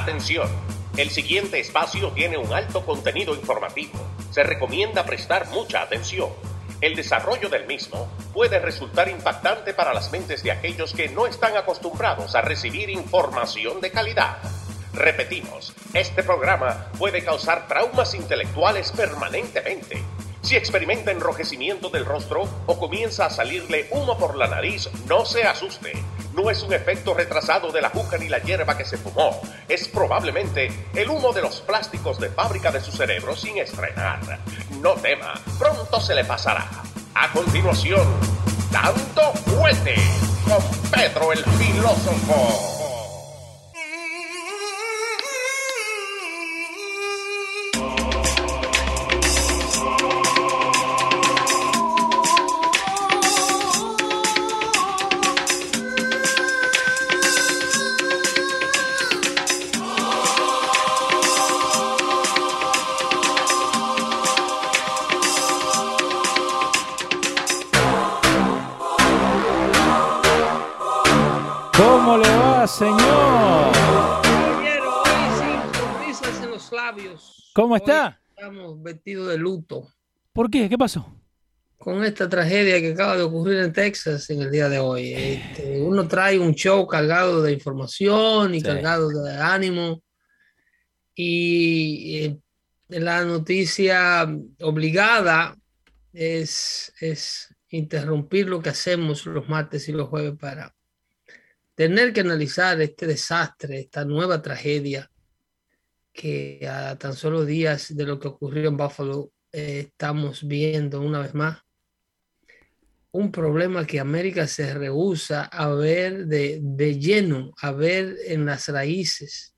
Atención, el siguiente espacio tiene un alto contenido informativo. Se recomienda prestar mucha atención. El desarrollo del mismo puede resultar impactante para las mentes de aquellos que no están acostumbrados a recibir información de calidad. Repetimos, este programa puede causar traumas intelectuales permanentemente. Si experimenta enrojecimiento del rostro o comienza a salirle humo por la nariz, no se asuste. No es un efecto retrasado de la juca ni la hierba que se fumó. Es probablemente el humo de los plásticos de fábrica de su cerebro sin estrenar. No tema, pronto se le pasará. A continuación, Dando Fuerte con Pedro el Filósofo. ¿Cómo le va, señor? Caballero, hoy sin en los labios. ¿Cómo Hoy está? Estamos vestidos de luto ¿Por qué? ¿Qué pasó? con esta tragedia que acaba de ocurrir en Texas en el día de hoy. Este, uno trae un show cargado de información y Sí. cargado de ánimo. Y eh, la noticia obligada es, es interrumpir lo que hacemos los martes y los jueves para tener que analizar este desastre, esta nueva tragedia que a tan solo días de lo que ocurrió en Buffalo eh, estamos viendo una vez más un problema que América se rehúsa a ver de, de lleno, a ver en las raíces.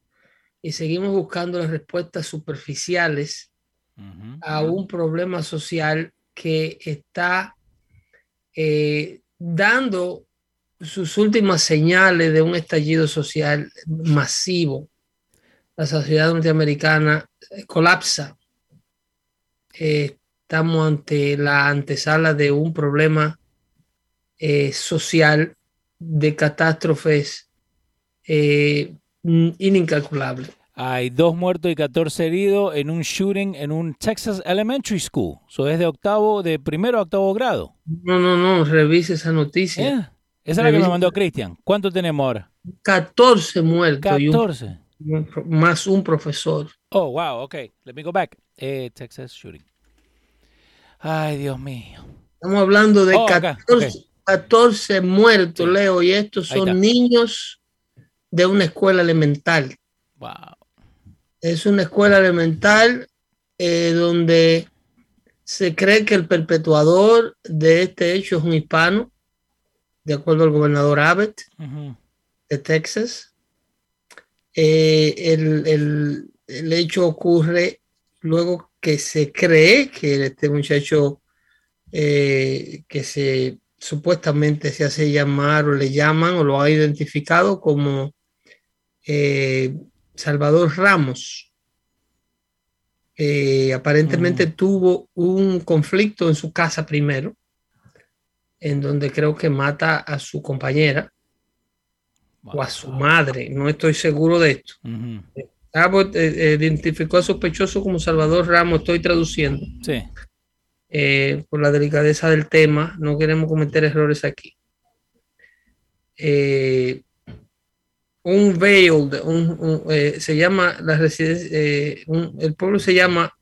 Y seguimos buscando las respuestas superficiales Ujú. a un problema social que está eh, dando sus últimas señales de un estallido social masivo. La sociedad norteamericana eh, colapsa. Eh, estamos ante la antesala de un problema eh, social de catástrofes eh. Hay dos muertos y 14 heridos en un shooting en un Texas Elementary School. Eso es de octavo, de primero a octavo grado. No, no, no, revise esa noticia. Esa es la que me mandó Cristian. ¿Cuánto tenemos ahora? 14 muertos y un- 14. un pro- más un profesor. Oh, wow, ok. Let me go back. Eh, Texas shooting. Ay, Dios mío. Estamos hablando de Oh, acá, 14, 14 muertos, Sí. Leo, y estos son niños de una escuela elemental. Wow. Es una escuela elemental eh, donde se cree que el perpetuador de este hecho es un hispano, de acuerdo al gobernador Abbott de Texas. Eh, el, el- el hecho ocurre luego que se cree que este muchacho eh, que se supuestamente se hace llamar o le llaman o lo ha identificado como eh, Salvador Ramos. Aparentemente tuvo un conflicto en su casa primero, en donde creo que mata a su compañera o a su madre, no estoy seguro de esto. Abbott eh, identificó al sospechoso como Salvador Ramos, estoy traduciendo Sí. eh, por la delicadeza del tema, no queremos cometer errores aquí. Eh, un Veiled, un, un, eh, se llama la residencia, eh, el pueblo se llama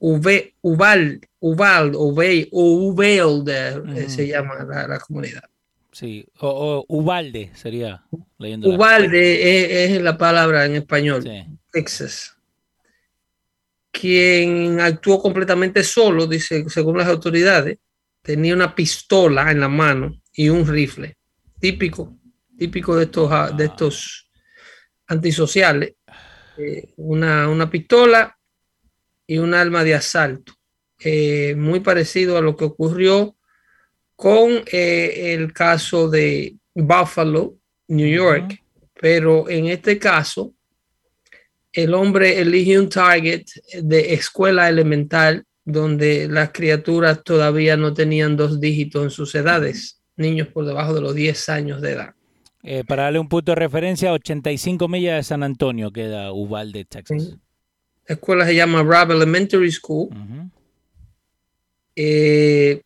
Uve, Uval, Uval, Uve, Uveiled, eh, Ujú. se llama la, la comunidad. Sí. O, o Ubalde sería leyendo. Uvalde es, es la palabra en español. Sí. Texas, quien actuó completamente solo, dice, según las autoridades, tenía una pistola en la mano y un rifle, típico, típico de estos, ah, de estos antisociales, eh, una, una pistola y un arma de asalto, eh, muy parecido a lo que ocurrió con eh, el caso de Buffalo, New York, pero en este caso el hombre elige un target de escuela elemental donde las criaturas todavía no tenían dos dígitos en sus edades, niños por debajo de los 10 años de edad. Eh, para darle un punto de referencia, 85 millas de San Antonio queda Uvalde, Texas. La escuela se llama Robb Elementary School. Eh,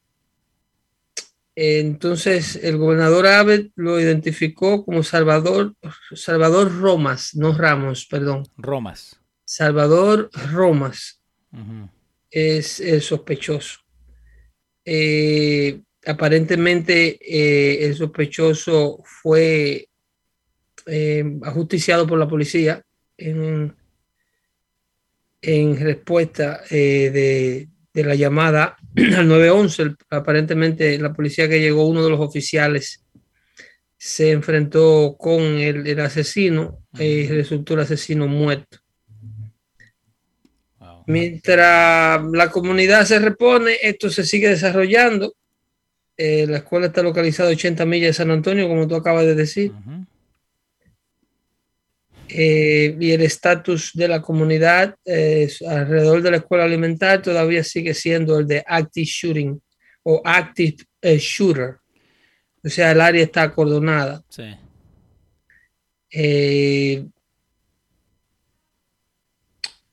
entonces, el gobernador Abbott lo identificó como Salvador, Salvador Romas, no Ramos, perdón. Romas. Salvador Romas es el sospechoso. Eh, aparentemente, eh, el sospechoso fue eh, ajusticiado por la policía en, en respuesta eh, de, de la llamada al 911. El- Aparentemente, la policía que llegó, uno de los oficiales, se enfrentó con el, el asesino y Ujú. resultó el asesino muerto. Wow. Mientras la comunidad se repone, esto se sigue desarrollando. Eh, la escuela está localizada a 80 millas de San Antonio, como tú acabas de decir. Ujú. Eh, y el estatus de la comunidad eh, alrededor de la escuela alimentar todavía sigue siendo el de active shooting o active eh, shooter. O sea, el área está acordonada. Sí.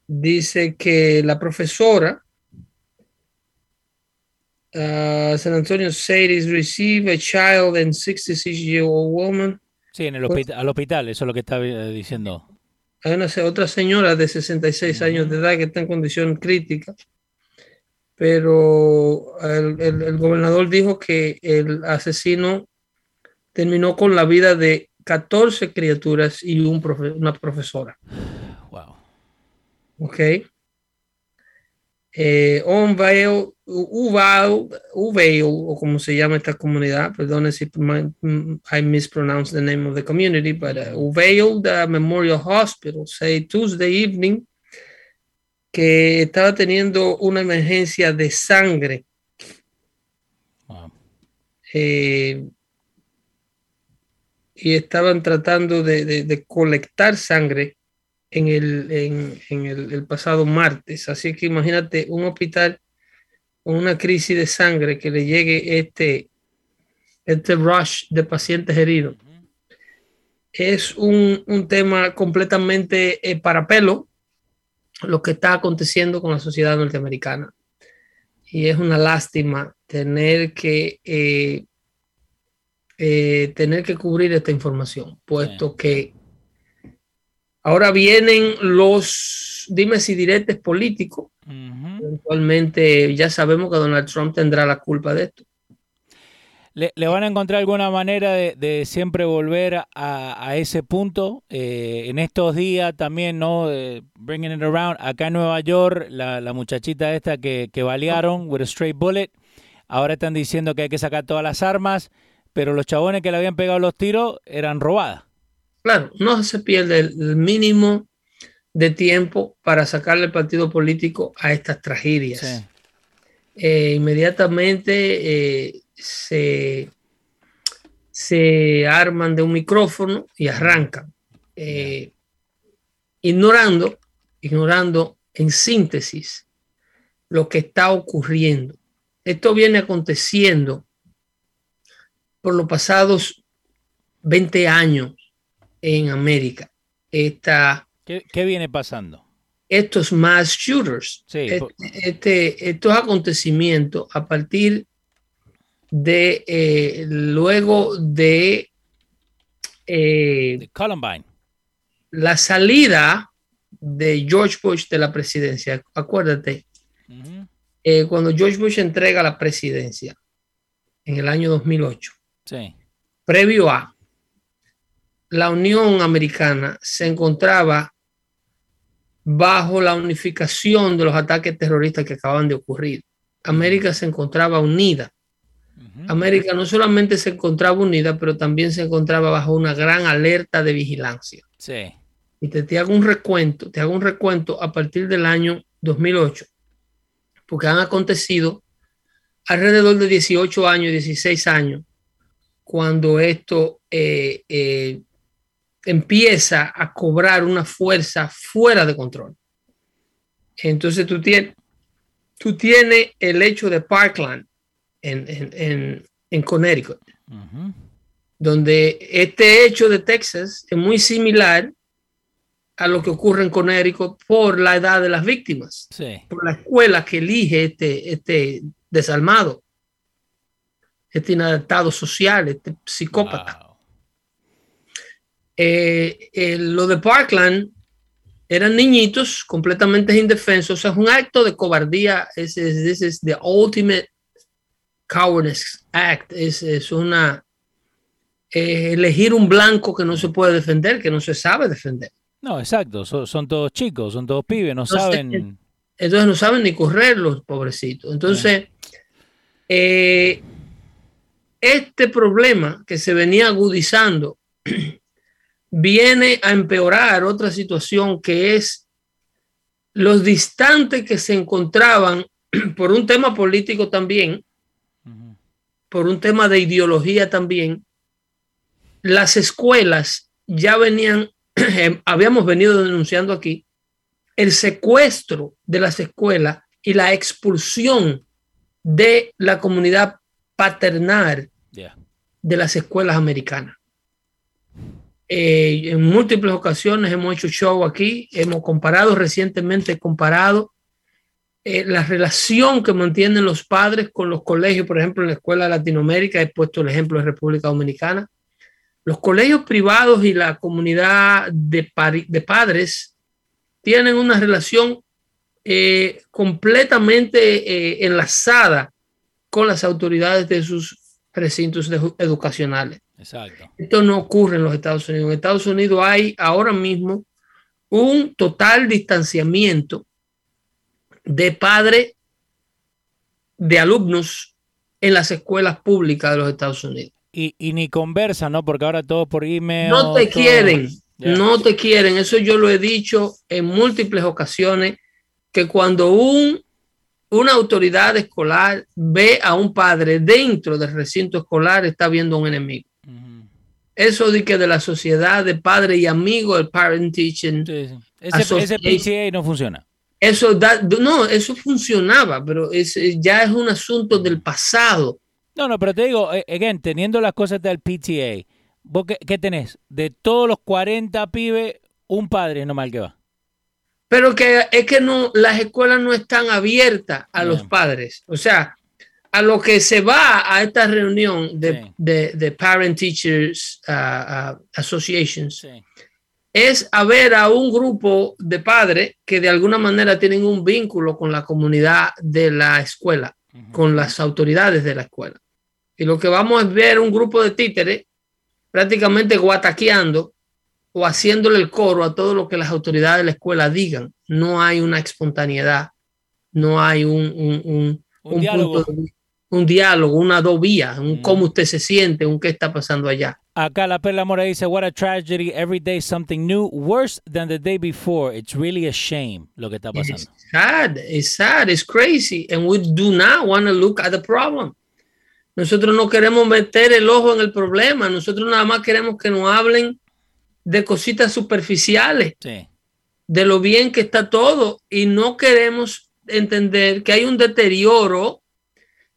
Dice que la profesora uh, San Antonio said is receive a child and 66 year old woman. Sí, en el Pues- hospita- al hospital, eso es lo que está eh, diciendo. Hay una otra señora de 66 años de edad que está en condición crítica, pero el, el- el gobernador dijo que el asesino terminó con la vida de 14 criaturas y un profe- una profesora. Wow. Ok. Eh, Onvale, Uval, Uvail, o como se llama esta comunidad, perdone si my- mm, I mispronounced the name of the community, but uh, Uvail the Memorial Hospital, say Tuesday evening, que estaba teniendo una emergencia de sangre. Wow. eh, y estaban tratando de, de- de colectar sangre en, el, en, en el, el pasado martes. Así que imagínate un hospital con una crisis de sangre que le llegue este, este rush de pacientes heridos. Es un, un tema completamente eh, para pelo lo que está aconteciendo con la sociedad norteamericana. Y es una lástima tener que eh, eh, tener que cubrir esta información, puesto que ahora vienen los dimes y diretes políticos. Ujú. Eventualmente ya sabemos que Donald Trump tendrá la culpa de esto. ¿Le, le van a encontrar alguna manera de, de siempre volver a, a ese punto? Eh, en estos días también, ¿no? Eh, bringing it around. Acá en Nueva York, la, la muchachita esta que, que balearon with a straight bullet, ahora están diciendo que hay que sacar todas las armas, pero los chabones que le habían pegado los tiros eran robadas. Claro, no se pierde el mínimo de tiempo para sacarle partido político a estas tragedias. Sí. Eh, inmediatamente eh, se, se arman de un micrófono y arrancan, eh, ignorando, ignorando en síntesis lo que está ocurriendo. Esto viene aconteciendo por los pasados 20 años en América. Esta, ¿Qué, qué viene pasando? estos mass shooters, Sí, este, este- estos acontecimientos a partir de eh, luego de eh, De Columbine. la salida de George Bush de la presidencia. Acuérdate, eh, cuando George Bush entrega la presidencia en el año 2008, Sí. previo a la Unión Americana se encontraba bajo la unificación de los ataques terroristas que acaban de ocurrir. América se encontraba unida. América no solamente se encontraba unida, pero también se encontraba bajo una gran alerta de vigilancia. Sí. Y te, te hago un recuento, te hago un recuento a partir del año 2008, porque han acontecido alrededor de 18 años, 16 años, cuando esto eh, eh, empieza a cobrar una fuerza fuera de control. Entonces tú tienes, tú tienes el hecho de Parkland en, en, en, en Connecticut, Ujú. donde este hecho de Texas es muy similar a lo que ocurre en Connecticut por la edad de las víctimas, por la escuela que elige este, este desalmado, este inadaptado social, este psicópata. Eh, eh, lo de Parkland eran niñitos completamente indefensos. es un acto de cobardía. Es, es, the ultimate cowardice act. Es, es una eh, elegir un blanco que no se puede defender, que no se sabe defender. No, exacto, son, todos chicos, son todos pibes, no saben. Entonces no saben ni correr los pobrecitos. Entonces, eh, este problema que se venía agudizando viene a empeorar otra situación que es los distantes que se encontraban por un tema político también, por un tema de ideología también, las escuelas ya venían Em, habíamos venido denunciando aquí el secuestro de las escuelas y la expulsión de la comunidad paternal de las escuelas americanas. Eh, en múltiples ocasiones hemos hecho show aquí, hemos comparado recientemente, comparado eh, la relación que mantienen los padres con los colegios, por ejemplo, en la escuela de Latinoamérica, he puesto el ejemplo de República Dominicana, los colegios privados y la comunidad de, de padres tienen una relación eh, completamente eh, enlazada con las autoridades de sus recintos educacionales. Exacto. Esto no ocurre en los Estados Unidos. En Estados Unidos hay ahora mismo un total distanciamiento de padres de alumnos en las escuelas públicas de los Estados Unidos. Y, ni conversa, ¿no? Porque ahora todo por email. No te quieren, no te quieren. Eso yo lo he dicho en múltiples ocasiones, que cuando un, una autoridad escolar ve a un padre dentro del recinto escolar, está viendo un enemigo. Eso de que de la sociedad de padre y amigo, el parent teaching. Ese, PTA no funciona. Eso no, eso funcionaba, pero es, ya es un asunto del pasado no, no, pero te digo, eh, again, teniendo las cosas del PTA, ¿vos qué, tenés? De todos los 40 pibes, un padre nomás que va. Pero que es que no, las escuelas no están abiertas a los padres. O sea, a lo que se va a esta reunión de, de, Parent Teachers uh, uh, Associations es a ver a un grupo de padres que de alguna manera tienen un vínculo con la comunidad de la escuela, con las autoridades de la escuela. Y lo que vamos a ver un grupo de títeres prácticamente guataqueando o haciéndole el coro a todo lo que las autoridades de la escuela digan. No hay una espontaneidad, no hay un, un, diálogo. un diálogo, una dos vías, un mm. cómo usted se siente, un qué está pasando allá. Acá la Perla Mora dice, what a tragedy, every day something new, worse than the day before. It's really a shame lo que está pasando. It's sad, it's sad, it's crazy, and we do not want to look at the problem. Nosotros no queremos meter el ojo en el problema, nosotros nada más queremos que nos hablen de cositas superficiales, de lo bien que está todo y no queremos entender que hay un deterioro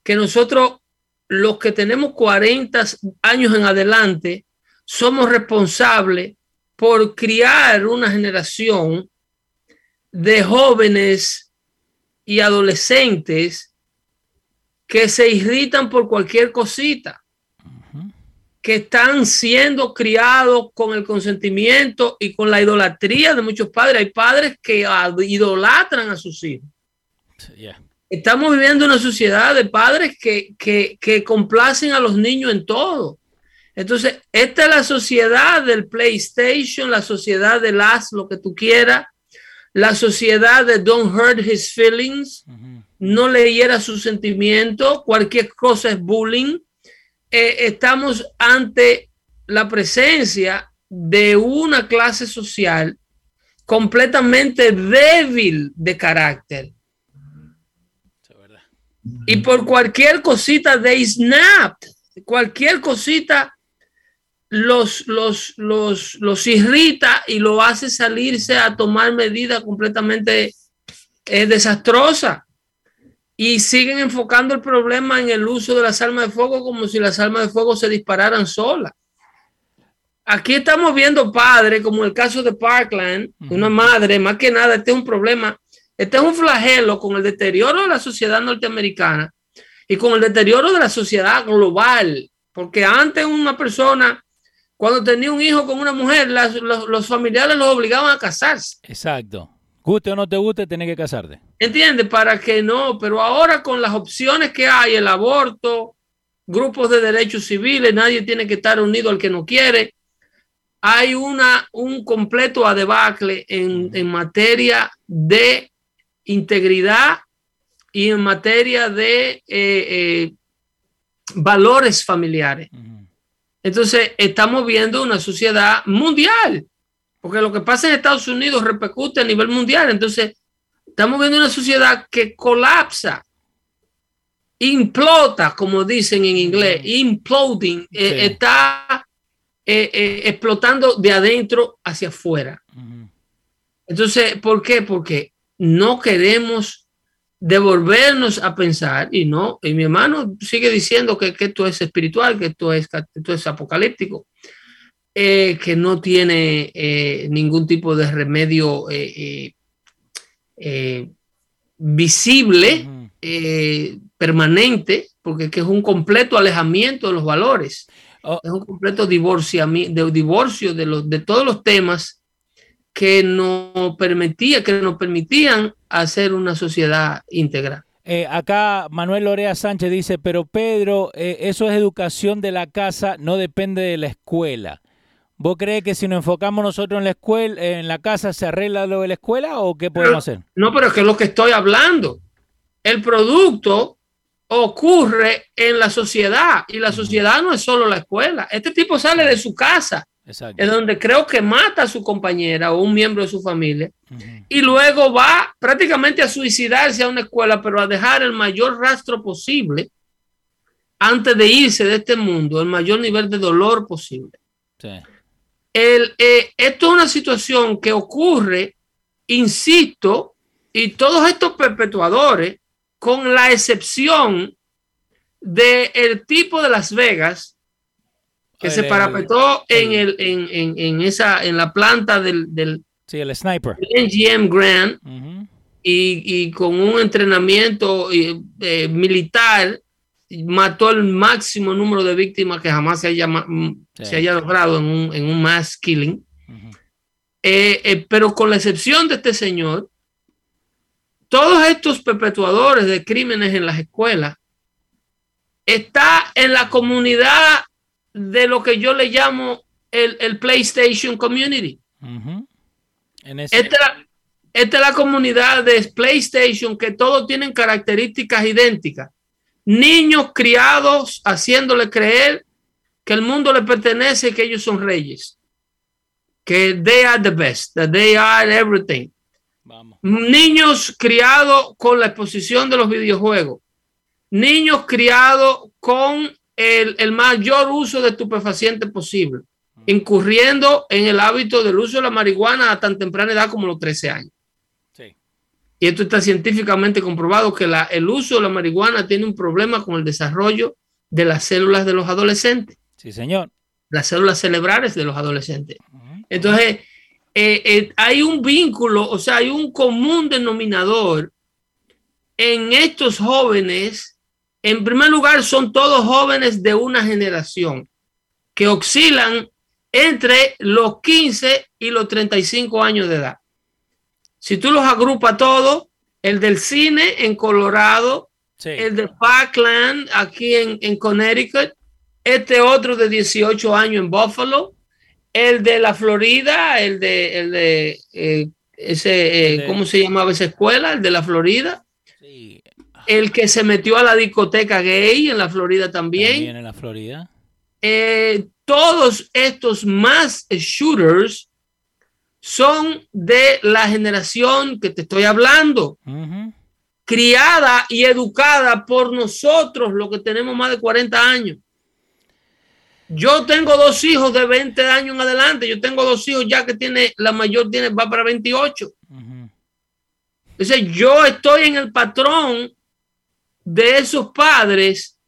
que nosotros, los que tenemos 40 años en adelante, somos responsables por criar una generación de jóvenes y adolescentes que se irritan por cualquier cosita, que están siendo criados con el consentimiento y con la idolatría de muchos padres. Hay padres que idolatran a sus hijos. Estamos viviendo una sociedad de padres que, que, que complacen a los niños en todo. Entonces, esta es la sociedad del PlayStation, la sociedad del haz lo que tú quieras, la sociedad de don't hurt his feelings, no leyera su sentimiento, cualquier cosa es bullying. Eh, estamos ante la presencia de una clase social completamente débil de carácter. Y por cualquier cosita de snap, cualquier cosita los, los, los, los irrita y lo hace salirse a tomar medidas completamente eh, desastrosas. Y siguen enfocando el problema en el uso de las armas de fuego como si las armas de fuego se dispararan solas. aquí estamos viendo padres, como el caso de Parkland, una madre, más que nada, este es un problema, este es un flagelo con el deterioro de la sociedad norteamericana y con el deterioro de la sociedad global, porque antes una persona, cuando tenía un hijo con una mujer, los, familiares los obligaban a casarse. Exacto. Guste o no te guste, tenés que casarte. ¿Entiendes? Para que no, pero ahora con las opciones que hay, el aborto, grupos de derechos civiles, nadie tiene que estar unido al que no quiere. Hay una, un completo adebacle en, en materia de integridad y en materia de eh, eh, valores familiares. Entonces, estamos viendo una sociedad mundial, porque lo que pasa en Estados Unidos repercute a nivel mundial. Entonces, estamos viendo una sociedad que colapsa implota, como dicen en inglés, imploding, eh, está explotando de adentro hacia afuera. Entonces, ¿por qué? Porque no queremos devolvernos a pensar y no, y mi hermano sigue diciendo que, esto es espiritual, que esto es, esto es apocalíptico, que no tiene ningún tipo de remedio visible permanente, porque es un completo alejamiento de los valores. Oh. Es un completo divorcio de, divorcio de, los, de todos los temas que nos permitía, que nos permitían hacer una sociedad íntegra. Eh, acá Manuel Lorea Sánchez dice, pero Pedro, eh, eso es educación de la casa, no depende de la escuela. ¿Vos crees que si nos enfocamos nosotros en la escuela, en la casa, se arregla lo de la escuela o qué podemos hacer? No, pero es que es lo que estoy hablando. El producto ocurre en la sociedad y la sociedad no es solo la escuela. Este tipo sale de su casa, en donde creo que mata a su compañera o un miembro de su familia y luego va prácticamente a suicidarse a una escuela, pero a dejar el mayor rastro posible antes de irse de este mundo, el mayor nivel de dolor posible. El, eh, esto es una situación que ocurre, insisto, y todos estos perpetuadores con la excepción del el tipo de Las Vegas que se parapetó en, el, en, esa, en la planta del, del, el sniper. NGM Grand y, con un entrenamiento eh, militar mató el máximo número de víctimas que jamás se haya, se haya logrado en un, en un mass killing. Eh, eh, pero con la excepción de este señor, todos estos perpetuadores de crímenes en las escuelas está en la comunidad de lo que yo le llamo el, PlayStation Community. esta, es la comunidad de PlayStation que todos tienen características idénticas. Niños criados haciéndole creer que el mundo le pertenece y que ellos son reyes. Que they are the best, that they are everything. Niños criados con la exposición de los videojuegos. Niños criados con el, mayor uso de estupefacientes posible, incurriendo en el hábito del uso de la marihuana a tan temprana edad como los 13 años. Y esto está científicamente comprobado que el uso de la marihuana tiene un problema con el desarrollo de las células de los adolescentes. Sí, señor. Las células cerebrales de los adolescentes. Entonces, eh, eh, hay un vínculo, o sea, hay un común denominador en estos jóvenes. En primer lugar, son todos jóvenes de una generación que oscilan entre los 15 y los 35 años de edad. Si tú los agrupas todos, el del cine en Colorado, el de Parkland aquí en, en Connecticut, este otro de 18 años en Buffalo, el de la Florida, el de, el de eh, ese, eh, ¿cómo se llamaba esa escuela? El de la Florida. El que se metió a la discoteca gay en la Florida también. También en la Florida. Eh, todos estos más shooters son de la generación que te estoy hablando. Criada y educada por nosotros, los que tenemos más de 40 años. Yo tengo dos hijos de 20 años en adelante. Yo tengo dos hijos ya que tiene, la mayor tiene, va para 28. Entonces, yo estoy en el patrón de esos padres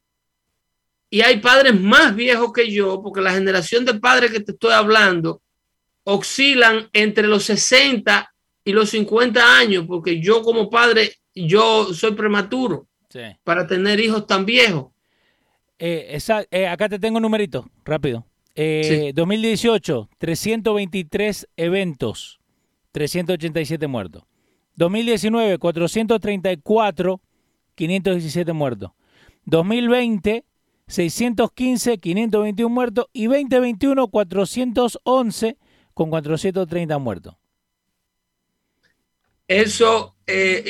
y hay padres más viejos que yo, porque la generación de padres que te estoy hablando oscilan entre los 60 y los 50 años, porque yo como padre, yo soy prematuro Sí. para tener hijos tan viejos. Eh, esa- eh, acá te tengo un numerito, rápido. Eh, 2018, 323 eventos, 387 muertos. 2019, 434, 517 muertos. 2020, 615, 521 muertos. Y 2021, 411 con 430 muertos. Eso, eh,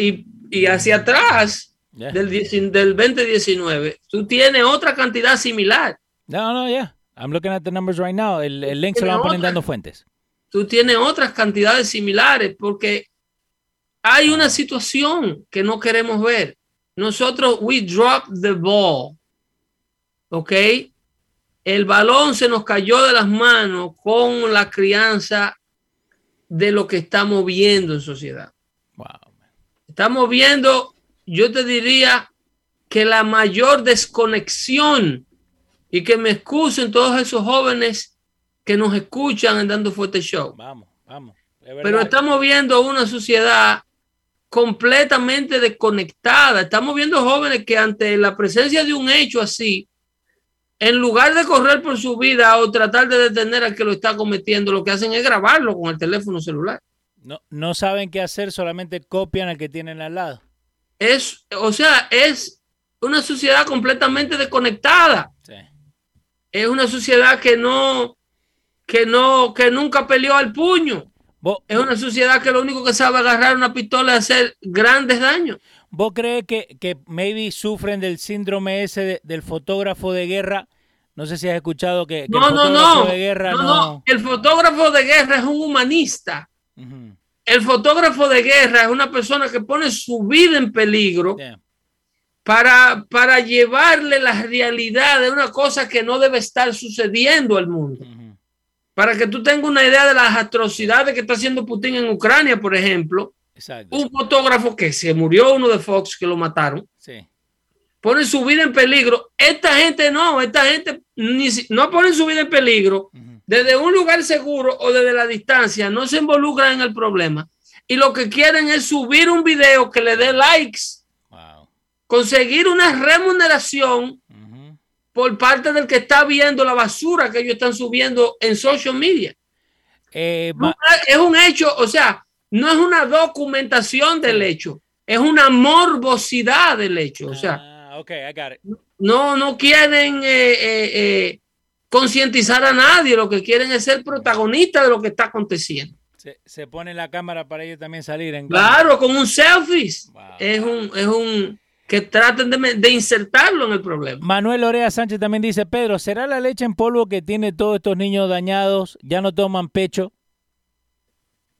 y, y hacia atrás Ya. del, 10 del 2019, tú tienes otra cantidad similar. No, no, ya. I'm looking at the numbers right now. El, el link se lo van otra. dando fuentes. Tú tienes otras cantidades similares porque hay una situación que no queremos ver. Nosotros, we dropped the ball. ¿Ok? El balón se nos cayó de las manos con la crianza de lo que estamos viendo en sociedad. Wow. Estamos viendo, yo te diría que la mayor desconexión y que me excusen todos esos jóvenes que nos escuchan en Dando Fuerte Show. Vamos, vamos. Es Pero estamos viendo una sociedad completamente desconectada. Estamos viendo jóvenes que ante la presencia de un hecho así, en lugar de correr por su vida o tratar de detener al que lo está cometiendo, lo que hacen es grabarlo con el teléfono celular. No, no saben qué hacer, solamente copian al que tienen al lado. Es, o sea, es una sociedad completamente desconectada. Sí. Es una sociedad que no, que no, que nunca peleó al puño. ¿Vos, Es una sociedad que lo único que sabe agarrar una pistola es hacer grandes daños. vos crees que, que maybe sufren del síndrome ese de- del fotógrafo de guerra? No sé si has escuchado que, que No, el no, fotógrafo no. de guerra no. El fotógrafo de guerra es un humanista. El fotógrafo de guerra es una persona que pone su vida en peligro Yeah. para, para llevarle la realidad de una cosa que no debe estar sucediendo al mundo. Ujú. Para que tú tengas una idea de las atrocidades que está haciendo Putin en Ucrania, por ejemplo, Exacto. un fotógrafo que se murió, uno de Fox, que lo mataron, Sí. pone su vida en peligro. Esta gente no, esta gente ni no pone su vida en peligro desde un lugar seguro o desde la distancia, no se involucran en el problema. Y lo que quieren es subir un video que le dé likes, Wow. conseguir una remuneración. Por parte del que está viendo la basura que ellos están subiendo en social media. Eh, Es un hecho, o sea, no es una documentación del hecho, es una morbosidad del hecho. O sea, ah, ok, I got it. no, no quieren eh, eh, eh, concientizar a nadie, lo que quieren es ser protagonista de lo que está aconteciendo. Se, se pone la cámara para ellos también salir en Claro, con un selfie. Wow. Es un, es un que traten de, insertarlo en el problema. Manuel Orea Sánchez también dice, Pedro, ¿será la leche en polvo que tiene todos estos niños dañados? ¿Ya no toman pecho?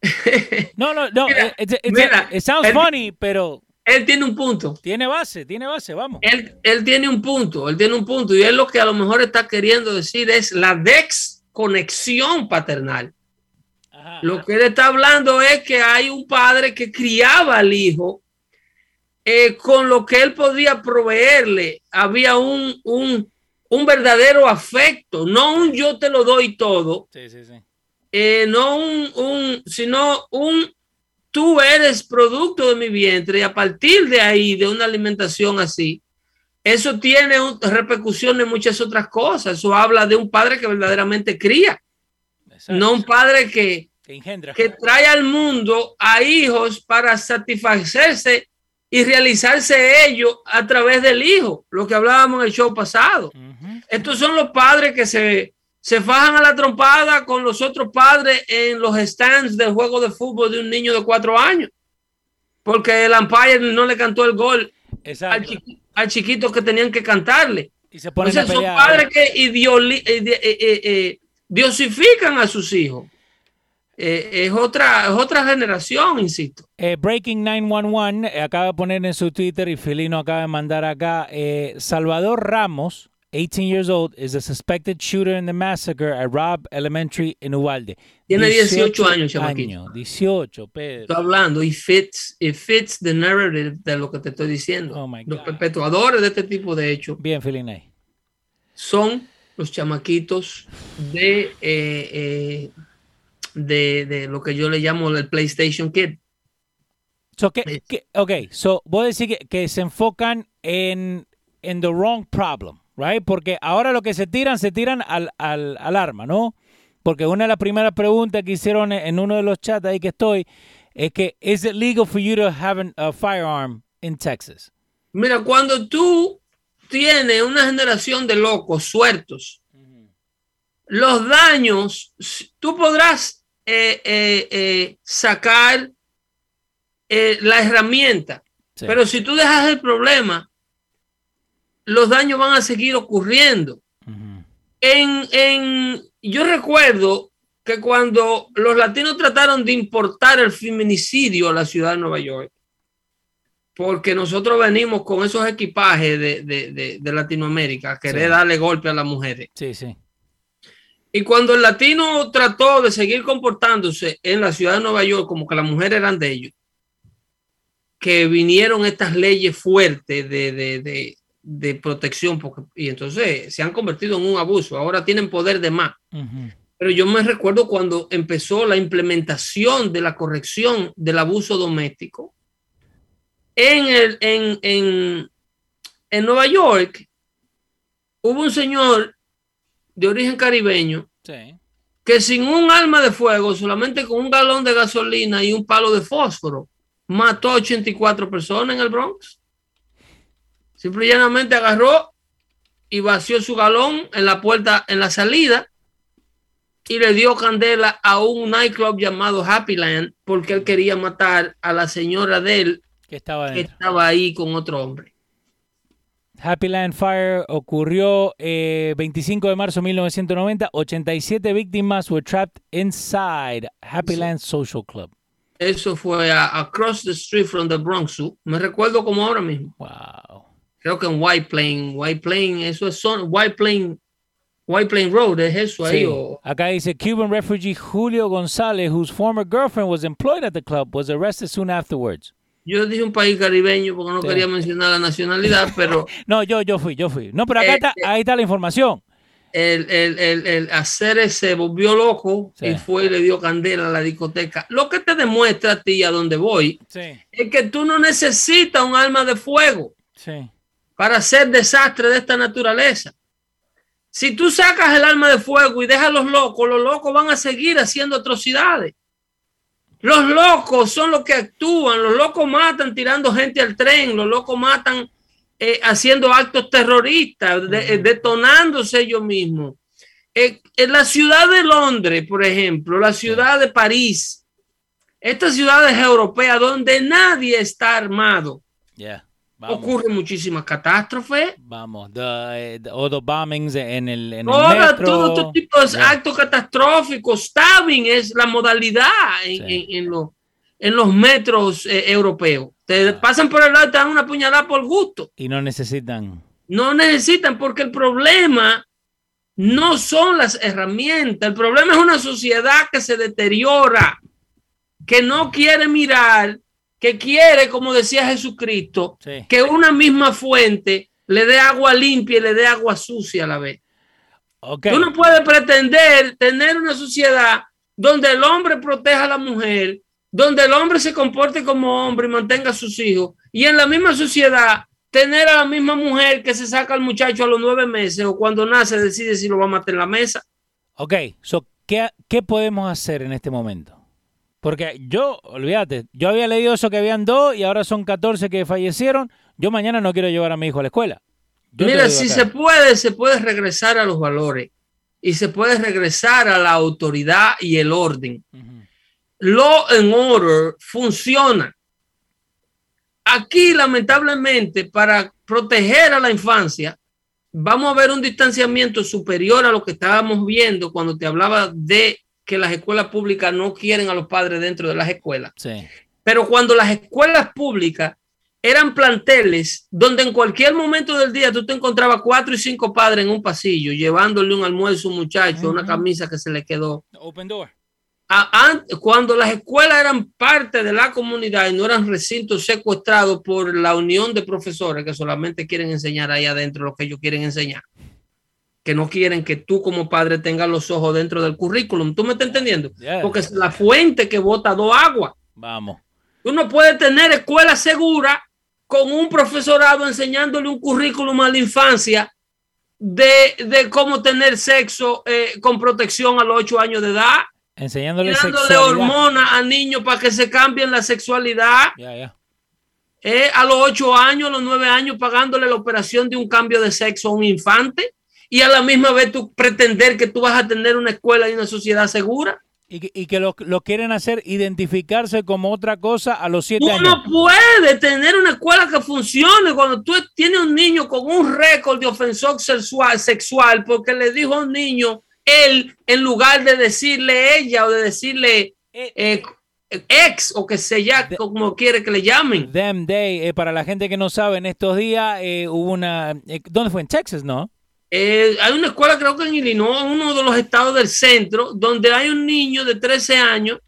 No, no, no. Mira, eh, it's- mira, it sounds funny, pero Él tiene un punto. tiene base, tiene base, vamos. Él, él tiene un punto, él tiene un punto. Y él lo que a lo mejor está queriendo decir es la desconexión paternal. Ajá. Lo que él está hablando es que hay un padre que criaba al hijo eh, con lo que él podía proveerle. Había un, un, un verdadero afecto, no un yo te lo doy todo, Sí, sí, sí. eh, no un, un, sino un tú eres producto de mi vientre y a partir de ahí, de una alimentación así, eso tiene repercusiones en muchas otras cosas. Eso habla de un padre que verdaderamente cría, Exacto. no un padre que, Que engendra. que trae al mundo a hijos para satisfacerse y realizarse ellos a través del hijo, lo que hablábamos en el show pasado. Estos son los padres que se, se fajan a la trompada con los otros padres en los stands del juego de fútbol de un niño de cuatro años. Porque el umpire no le cantó el gol al, Exacto. chiqui- al chiquito que tenían que cantarle. Y se ponen a son padres que idioli- eh, eh, eh, eh, diosifican a sus hijos. Eh, es, otra, es otra generación, insisto. Eh, Breaking 911 eh, acaba de poner en su Twitter y Felino acaba de mandar acá. eh, Salvador Ramos, 18 years old, is the suspected shooter in the massacre at Robb Elementary en Uvalde. Tiene 18 años, chamaquito. años, 18, Pedro. Estoy hablando y fits, it fits the narrative de lo que te estoy diciendo. Oh, Los perpetuadores de este tipo de hechos Bien, Felino ahí. son los chamaquitos de, eh, eh, de, de lo que yo le llamo el PlayStation Kid. So, que, que- ok, so, vos decís que, que se enfocan en, en the wrong problem, right? Porque ahora lo que se tiran, se tiran al, al, al arma, ¿no? Porque una de las primeras preguntas que hicieron en uno de los chats ahí que estoy es que, ¿is it legal for you to have an- a firearm in Texas? Mira, cuando tú tienes una generación de locos sueltos, los daños, tú podrás eh, eh, eh, sacar la herramienta, Sí. pero si tú dejas el problema, los daños van a seguir ocurriendo. En, en, yo recuerdo que cuando los latinos trataron de importar el feminicidio a la ciudad de Nueva York, porque nosotros venimos con esos equipajes de, de- de- de Latinoamérica, a querer Sí. darle golpe a las mujeres. Sí, sí. Y cuando el latino trató de seguir comportándose en la ciudad de Nueva York como que las mujeres eran de ellos, que vinieron estas leyes fuertes de, de- de- de protección, porque, y entonces se han convertido en un abuso, ahora tienen poder de más. Ujú. Pero yo me recuerdo cuando empezó la implementación de la corrección del abuso doméstico en, el, en, en, en Nueva York. Hubo un señor de origen caribeño Sí. que sin un arma de fuego, solamente con un galón de gasolina y un palo de fósforo, mató a 84 personas en el Bronx. Simple y llanamente agarró y vació su galón en la puerta, en la salida, y le dio candela a un nightclub llamado Happy Land porque él quería matar a la señora de él Que estaba que estaba ahí con otro hombre. Happy Land Fire ocurrió eh, 25 de marzo de 1990. 87 víctimas were trapped inside Happy Land Social Club. Eso fue a- across the street from the Bronx. Me recuerdo como ahora mismo. Wow. creo que en White Plain, White Plain, eso es son, White Plain, White Plain Road, es eso ahí. Sí. o- Acá dice Cuban refugee Julio González, whose former girlfriend was employed at the club, was arrested soon afterwards. Yo dije un país caribeño porque no Sí. quería mencionar la nacionalidad, pero No, yo, yo fui, yo fui. No, pero acá Eh, está, eh. ahí está la información. el, el, el, el hacer se volvió loco Sí. y fue y le dio candela a la discoteca. Lo que te demuestra a ti a donde voy Sí, es que tú no necesitas un arma de fuego para hacer desastre de esta naturaleza. Si tú sacas el arma de fuego y dejas a los locos, los locos van a seguir haciendo atrocidades. Los locos son los que actúan, los locos matan tirando gente al tren, los locos matan eh, haciendo actos terroristas, de- eh, detonándose ellos mismos. Eh, en la ciudad de Londres, por ejemplo, la ciudad de París, estas ciudades europeas donde nadie está armado, Yeah. Vamos. ocurren muchísimas catástrofes. Vamos. The, eh, the- all the bombings en el, en el Toda- metro. todo este tipo de Yeah. actos catastróficos. Stabbing es la modalidad en, Sí. en- en los, en los metros eh, europeos. Te Ah. pasan por el lado y te dan una puñalada por gusto. Y no necesitan. No necesitan porque el problema no son las herramientas. El problema es una sociedad que se deteriora, que no quiere mirar, que quiere, como decía Jesucristo, Sí. que una misma fuente le dé agua limpia y le dé agua sucia a la vez. Ok. Tú no puedes pretender tener una sociedad donde el hombre proteja a la mujer, donde el hombre se comporte como hombre y mantenga a sus hijos, y en la misma sociedad tener a la misma mujer que se saca al muchacho a los nueve meses o cuando nace decide si lo va a matar en la mesa. Ok. So, ¿qué, ¿Qué podemos hacer en este momento? Porque yo, olvídate, yo había leído eso que habían dos y ahora son 14 que fallecieron. Yo mañana no quiero llevar a mi hijo a la escuela. Yo Mira, si acá. se puede, se puede regresar a los valores y se puede regresar a la autoridad y el orden. Law and order funciona. Aquí, lamentablemente, para proteger a la infancia, vamos a ver un distanciamiento superior a lo que estábamos viendo cuando te hablaba de que las escuelas públicas no quieren a los padres dentro de las escuelas. Sí. Pero cuando las escuelas públicas eran planteles donde en cualquier momento del día tú te encontrabas cuatro y cinco padres en un pasillo llevándole un almuerzo a un muchacho, una Ujú. camisa que se le quedó Open door. a- an- cuando las escuelas eran parte de la comunidad y no eran recintos secuestrados por la unión de profesores que solamente quieren enseñar ahí adentro lo que ellos quieren enseñar. Que no quieren que tú como padre tengas los ojos dentro del currículum. ¿Tú me estás entendiendo? Yeah. Porque es la fuente que bota dos aguas. Vamos. Tú no puedes tener escuela segura con un profesorado enseñándole un currículum a la infancia de, de cómo tener sexo eh, con protección a los ocho años de edad, Enseñándole dándole hormonas a niños para que se cambien la sexualidad. Eh, a los ocho años, a los nueve años, pagándole la operación de un cambio de sexo a un infante y a la misma vez tú pretender que tú vas a tener una escuela y una sociedad segura. Y que, y que lo, lo quieren hacer identificarse como otra cosa a los siete Tú años. no puedes tener una escuela que funcione cuando tú tienes un niño con un récord de ofensor sexual, sexual porque le dijo a un niño él en lugar de decirle ella o de decirle eh, ex o que sea como quiere que le llamen. Them Day, eh, para la gente que no sabe, en estos días eh, hubo una... eh, ¿Dónde fue? En Texas, ¿no? Eh, hay una escuela, creo que en Illinois, uno de los estados del centro, donde hay un niño de 13 años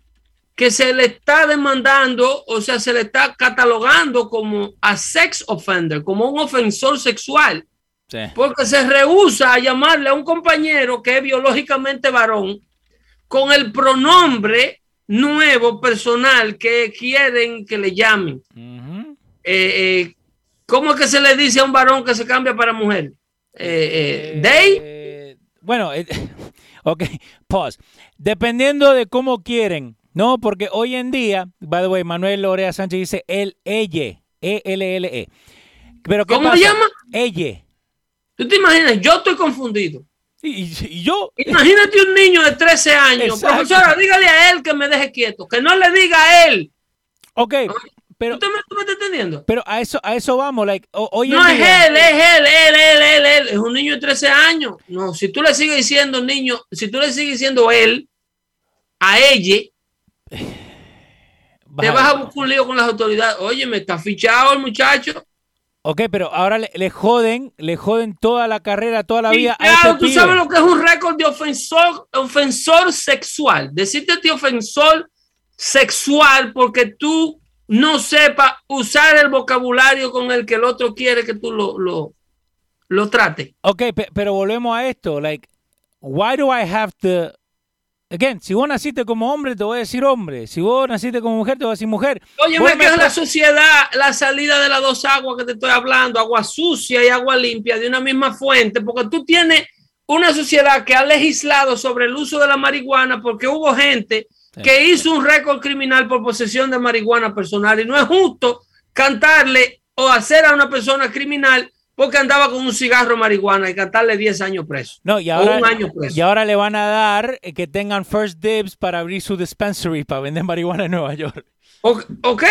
que se le está demandando, o sea, se le está catalogando como a sex offender, como un ofensor sexual, Sí. porque se rehúsa a llamarle a un compañero que es biológicamente varón con el pronombre nuevo personal que quieren que le llamen. Eh, eh, ¿Cómo es que se le dice a un varón que se cambia para mujer? Eh, eh, ¿They? Eh, bueno, eh, ok, pause. Dependiendo de cómo quieren, ¿no? Porque hoy en día, by the way, Manuel Lorea Sánchez dice el ella, E-L-L-E. Pero ¿qué ¿Cómo pasa? se llama? Ella. ¿Tú te imaginas? Yo estoy confundido. Y, y- y yo, Imagínate un niño de 13 años. Exacto. Profesora, dígale a él que me deje quieto. Que no le diga a él. ok, pero, pero a eso, a eso vamos, like, hoy No es él, es él, él, él, él, él. Es un niño de 13 años. No, si tú le sigues diciendo niño, si tú le sigues diciendo él, a ella, te vas a buscar un lío con las autoridades. Oye, me está fichado el muchacho. Ok, pero ahora le, le joden, le joden toda la carrera, toda la vida a Fichado, este tú sabes lo que es un récord de ofensor, ofensor sexual. Decirte a ti ofensor sexual porque tú no sepas usar el vocabulario con el que el otro quiere que tú lo, lo, lo trates. Ok, pe- pero volvemos a esto. Like, why do I have to. Again, si vos naciste como hombre, te voy a decir hombre. Si vos naciste como mujer, te voy a decir mujer. Oye, Vos que me es la sociedad, la salida de las dos aguas que te estoy hablando, agua sucia y agua limpia de una misma fuente, porque tú tienes una sociedad que ha legislado sobre el uso de la marihuana porque hubo gente Sí. que hizo un récord criminal por posesión de marihuana personal y no es justo cantarle o hacer a una persona criminal porque andaba con un cigarro marihuana y cantarle 10 años preso. No, y O ahora, un año preso. y ahora le van a dar eh, que tengan first dibs para abrir su dispensary para vender marihuana en Nueva York. Ok,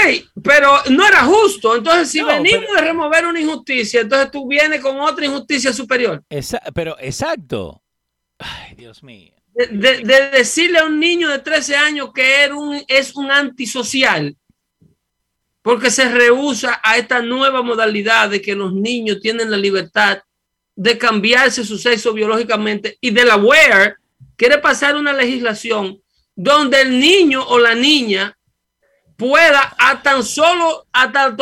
pero no era justo. Entonces, si No, venimos pero- de remover una injusticia, entonces tú vienes con otra injusticia superior. Esa- pero exacto. Ay, Dios mío. De, de- de decirle a un niño de 13 años que es un antisocial, porque se rehúsa a esta nueva modalidad de que los niños tienen la libertad de cambiarse su sexo biológicamente y de la WEAR quiere pasar una legislación donde el niño o la niña pueda a tan solo hasta,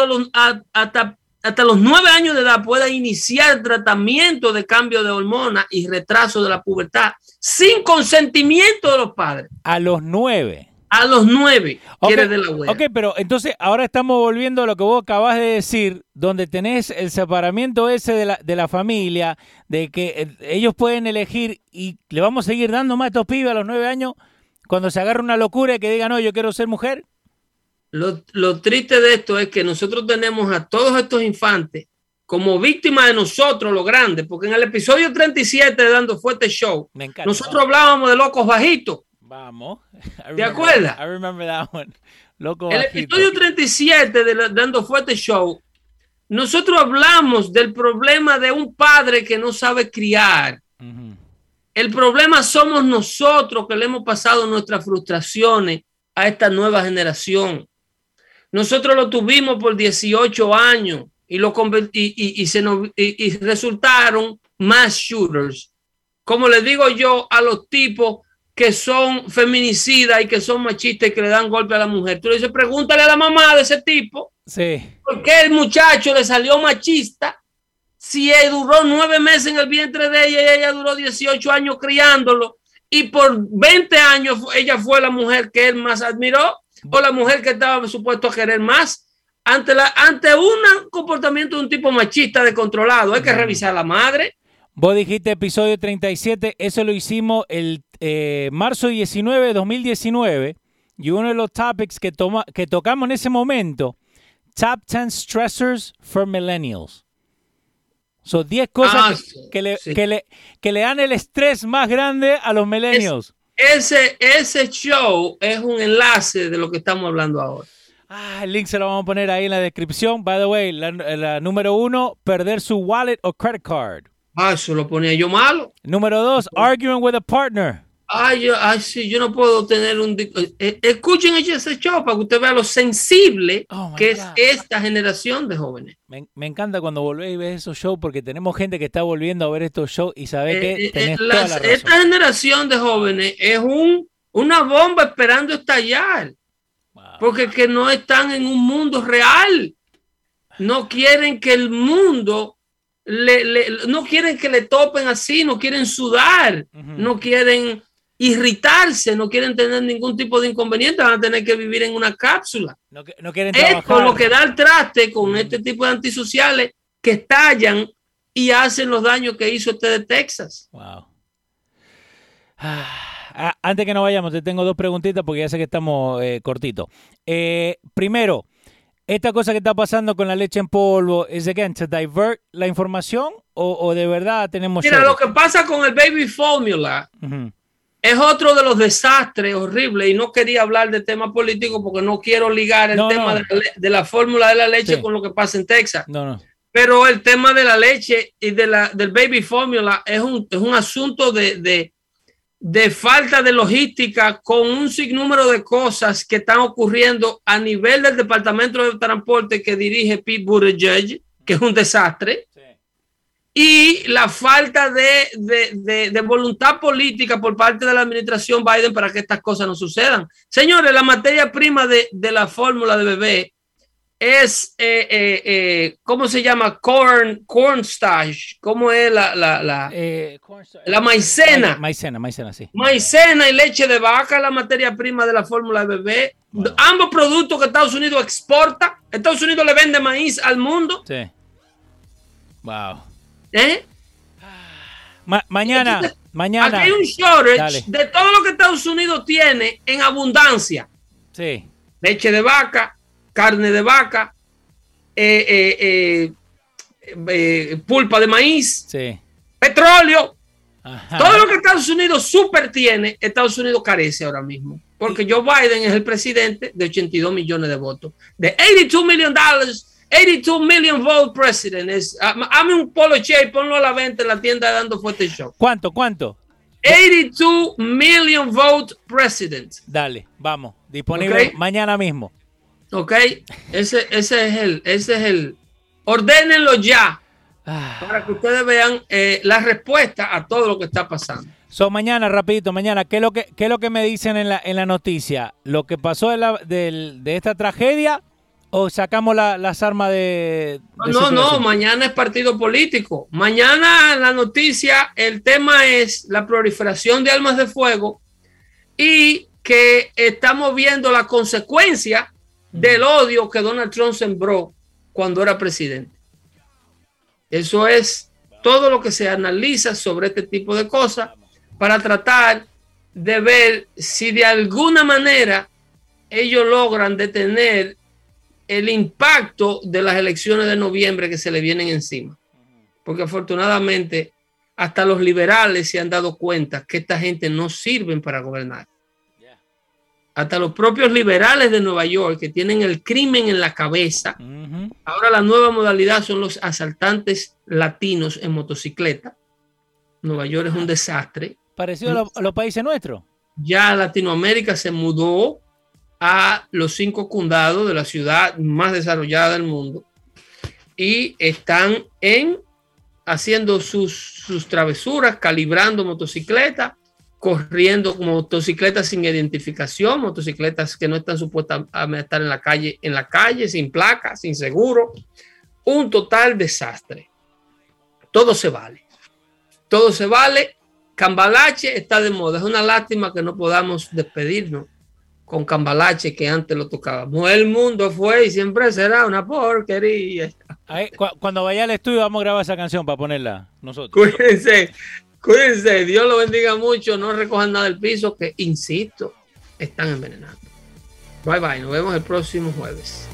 hasta, hasta los nueve años de edad pueda iniciar tratamiento de cambio de hormonas y retraso de la pubertad sin consentimiento de los padres. A los nueve. A los nueve Ok, quiere de la wea. ok, pero entonces ahora estamos volviendo a lo que vos acabas de decir, donde tenés el separamiento ese de la, de la familia, de que eh, ellos pueden elegir y le vamos a seguir dando más a estos pibes a los nueve años cuando se agarra una locura y que diga, no, yo quiero ser mujer. Lo, lo triste de esto es que nosotros tenemos a todos estos infantes como víctimas de nosotros, los grandes, porque en el episodio 37 de Dando Fuerte Show, nosotros hablábamos de locos bajitos. Vamos. I ¿Te acuerdas? I remember that one. Loco El bajito. episodio 37 de la- Dando Fuerte Show, nosotros hablamos del problema de un padre que no sabe criar. Ujú. El problema somos nosotros que le hemos pasado nuestras frustraciones a esta nueva generación. Nosotros lo tuvimos por 18 años y, lo y, y- y se nos- y- y resultaron mass shooters. Como le digo yo a los tipos que son feminicidas y que son machistas y que le dan golpe a la mujer. Tú le dices, pregúntale a la mamá de ese tipo Sí. por qué el muchacho le salió machista si él duró nueve meses en el vientre de ella y ella duró 18 años criándolo y por 20 años ella fue la mujer que él más admiró o la mujer que estaba supuesto a querer más ante, la, ante un comportamiento de un tipo machista descontrolado. Hay que revisar a la madre. Vos dijiste episodio 37, eso lo hicimos el eh, marzo 19 de 2019 y uno de los topics que, toma, que tocamos en ese momento, Top 10 Stressors for Millennials. Son 10 cosas Ah, que, le, sí. que, le, que le dan el estrés más grande a los millennials. Ese, ese show es un enlace de lo que estamos hablando ahora. Ah, el link se lo vamos a poner ahí en la descripción. By the way, la, la número uno, perder su wallet o credit card. Ah, eso lo ponía yo malo. Número dos, arguing with a partner. Ay, yo, ay, sí, yo no puedo tener un... di- eh, escuchen ese show para que usted vea lo sensible Oh, que es esta generación de jóvenes. Me, me encanta cuando volvés y ves esos shows porque tenemos gente que está volviendo a ver estos shows y sabe Eh, que eh, tenés eh, toda las- la razón. esta generación de jóvenes es un, una bomba esperando estallar, Wow. porque que no están en un mundo real. No quieren que el mundo, le, le- no quieren que le topen así, no quieren sudar, no quieren irritarse, no quieren tener ningún tipo de inconveniente, van a tener que vivir en una cápsula. No, quieren Es con lo que da el traste con este tipo de antisociales que estallan y hacen los daños que hizo este de Texas. Wow. Ah, ah, antes que no vayamos, te tengo dos preguntitas porque ya sé que estamos eh, cortitos. Eh, primero, esta cosa que está pasando con la leche en polvo, ¿es again to divert la información o, o de verdad tenemos Mira, lo que pasa con el baby formula. Es otro de los desastres horribles y no quería hablar de tema político porque no quiero ligar el No, tema no. De, la, le- de la fórmula de la leche Sí. con lo que pasa en Texas. No, no. Pero el tema de la leche y de la, del baby formula es un, es un asunto de, de, de falta de logística con un sinnúmero de cosas que están ocurriendo a nivel del Departamento de Transporte que dirige Pete Buttigieg, que es un desastre, y la falta de, de, de- de voluntad política por parte de la administración Biden para que estas cosas no sucedan. Señores, la materia prima de, de la fórmula de bebé es, eh, eh, eh, ¿cómo se llama? Corn, cornstarch. ¿Cómo es la, la, la? Eh, La maicena. Ma- Maicena, maicena, sí. Maicena y leche de vaca, la materia prima de la fórmula de bebé. Ambos productos que Estados Unidos exporta. Estados Unidos le vende maíz al mundo. Sí. Wow. ¿Eh? Ma- mañana, Entonces, mañana. Aquí hay un shortage Dale. de todo lo que Estados Unidos tiene en abundancia. Sí. Leche de vaca, carne de vaca, eh, eh, pulpa de maíz, Sí. petróleo. Ajá. Todo lo que Estados Unidos super tiene, Estados Unidos carece ahora mismo. Porque Joe Biden es el presidente de 82 millones de votos. De 82 million dollars, 82 million vote president. Es, ah, hazme un polo che y ponlo a la venta en la tienda de dando fuerte show. ¿Cuánto? ¿Cuánto? 82 million vote president. Dale, vamos. Disponible mañana mismo. ¿Ok? Ese, ese es el, ese es el. Ordénenlo ya Ah. para que ustedes vean eh, la respuesta a todo lo que está pasando. So, mañana, rapidito, mañana, ¿qué es lo que, qué es lo que me dicen en la, en la noticia? ¿Lo que pasó de, la- del- de esta tragedia o sacamos la- las armas de... No, de no, no, mañana es partido político. Mañana la noticia, el tema es la proliferación de armas de fuego y que estamos viendo la consecuencia del odio que Donald Trump sembró cuando era presidente. Eso es todo lo que se analiza sobre este tipo de cosas para tratar de ver si de alguna manera ellos logran detener el impacto de las elecciones de noviembre que se le vienen encima. Porque afortunadamente hasta los liberales se han dado cuenta que esta gente no sirven para gobernar. Hasta los propios liberales de Nueva York que tienen el crimen en la cabeza. Ujú. Ahora la nueva modalidad son los asaltantes latinos en motocicleta. Nueva York es un desastre. Parecido a, lo- a los países nuestros. ya Latinoamérica se mudó a los cinco condados de la ciudad más desarrollada del mundo y están en haciendo sus, sus travesuras, calibrando motocicletas, corriendo motocicletas sin identificación, motocicletas que no están supuestas a estar en la calle, en la calle, sin placa, sin seguro. Un total desastre. todo se vale. Todo se vale. Cambalache está de moda. Es una lástima que no podamos despedirnos con Cambalache que antes lo tocábamos. El mundo fue y siempre será una porquería. cuando vaya al estudio vamos a grabar esa canción para ponerla nosotros. Cuídense, cuídense. Dios lo bendiga mucho. No recojan nada del piso que, insisto, están envenenando. Bye bye. Nos vemos el próximo jueves.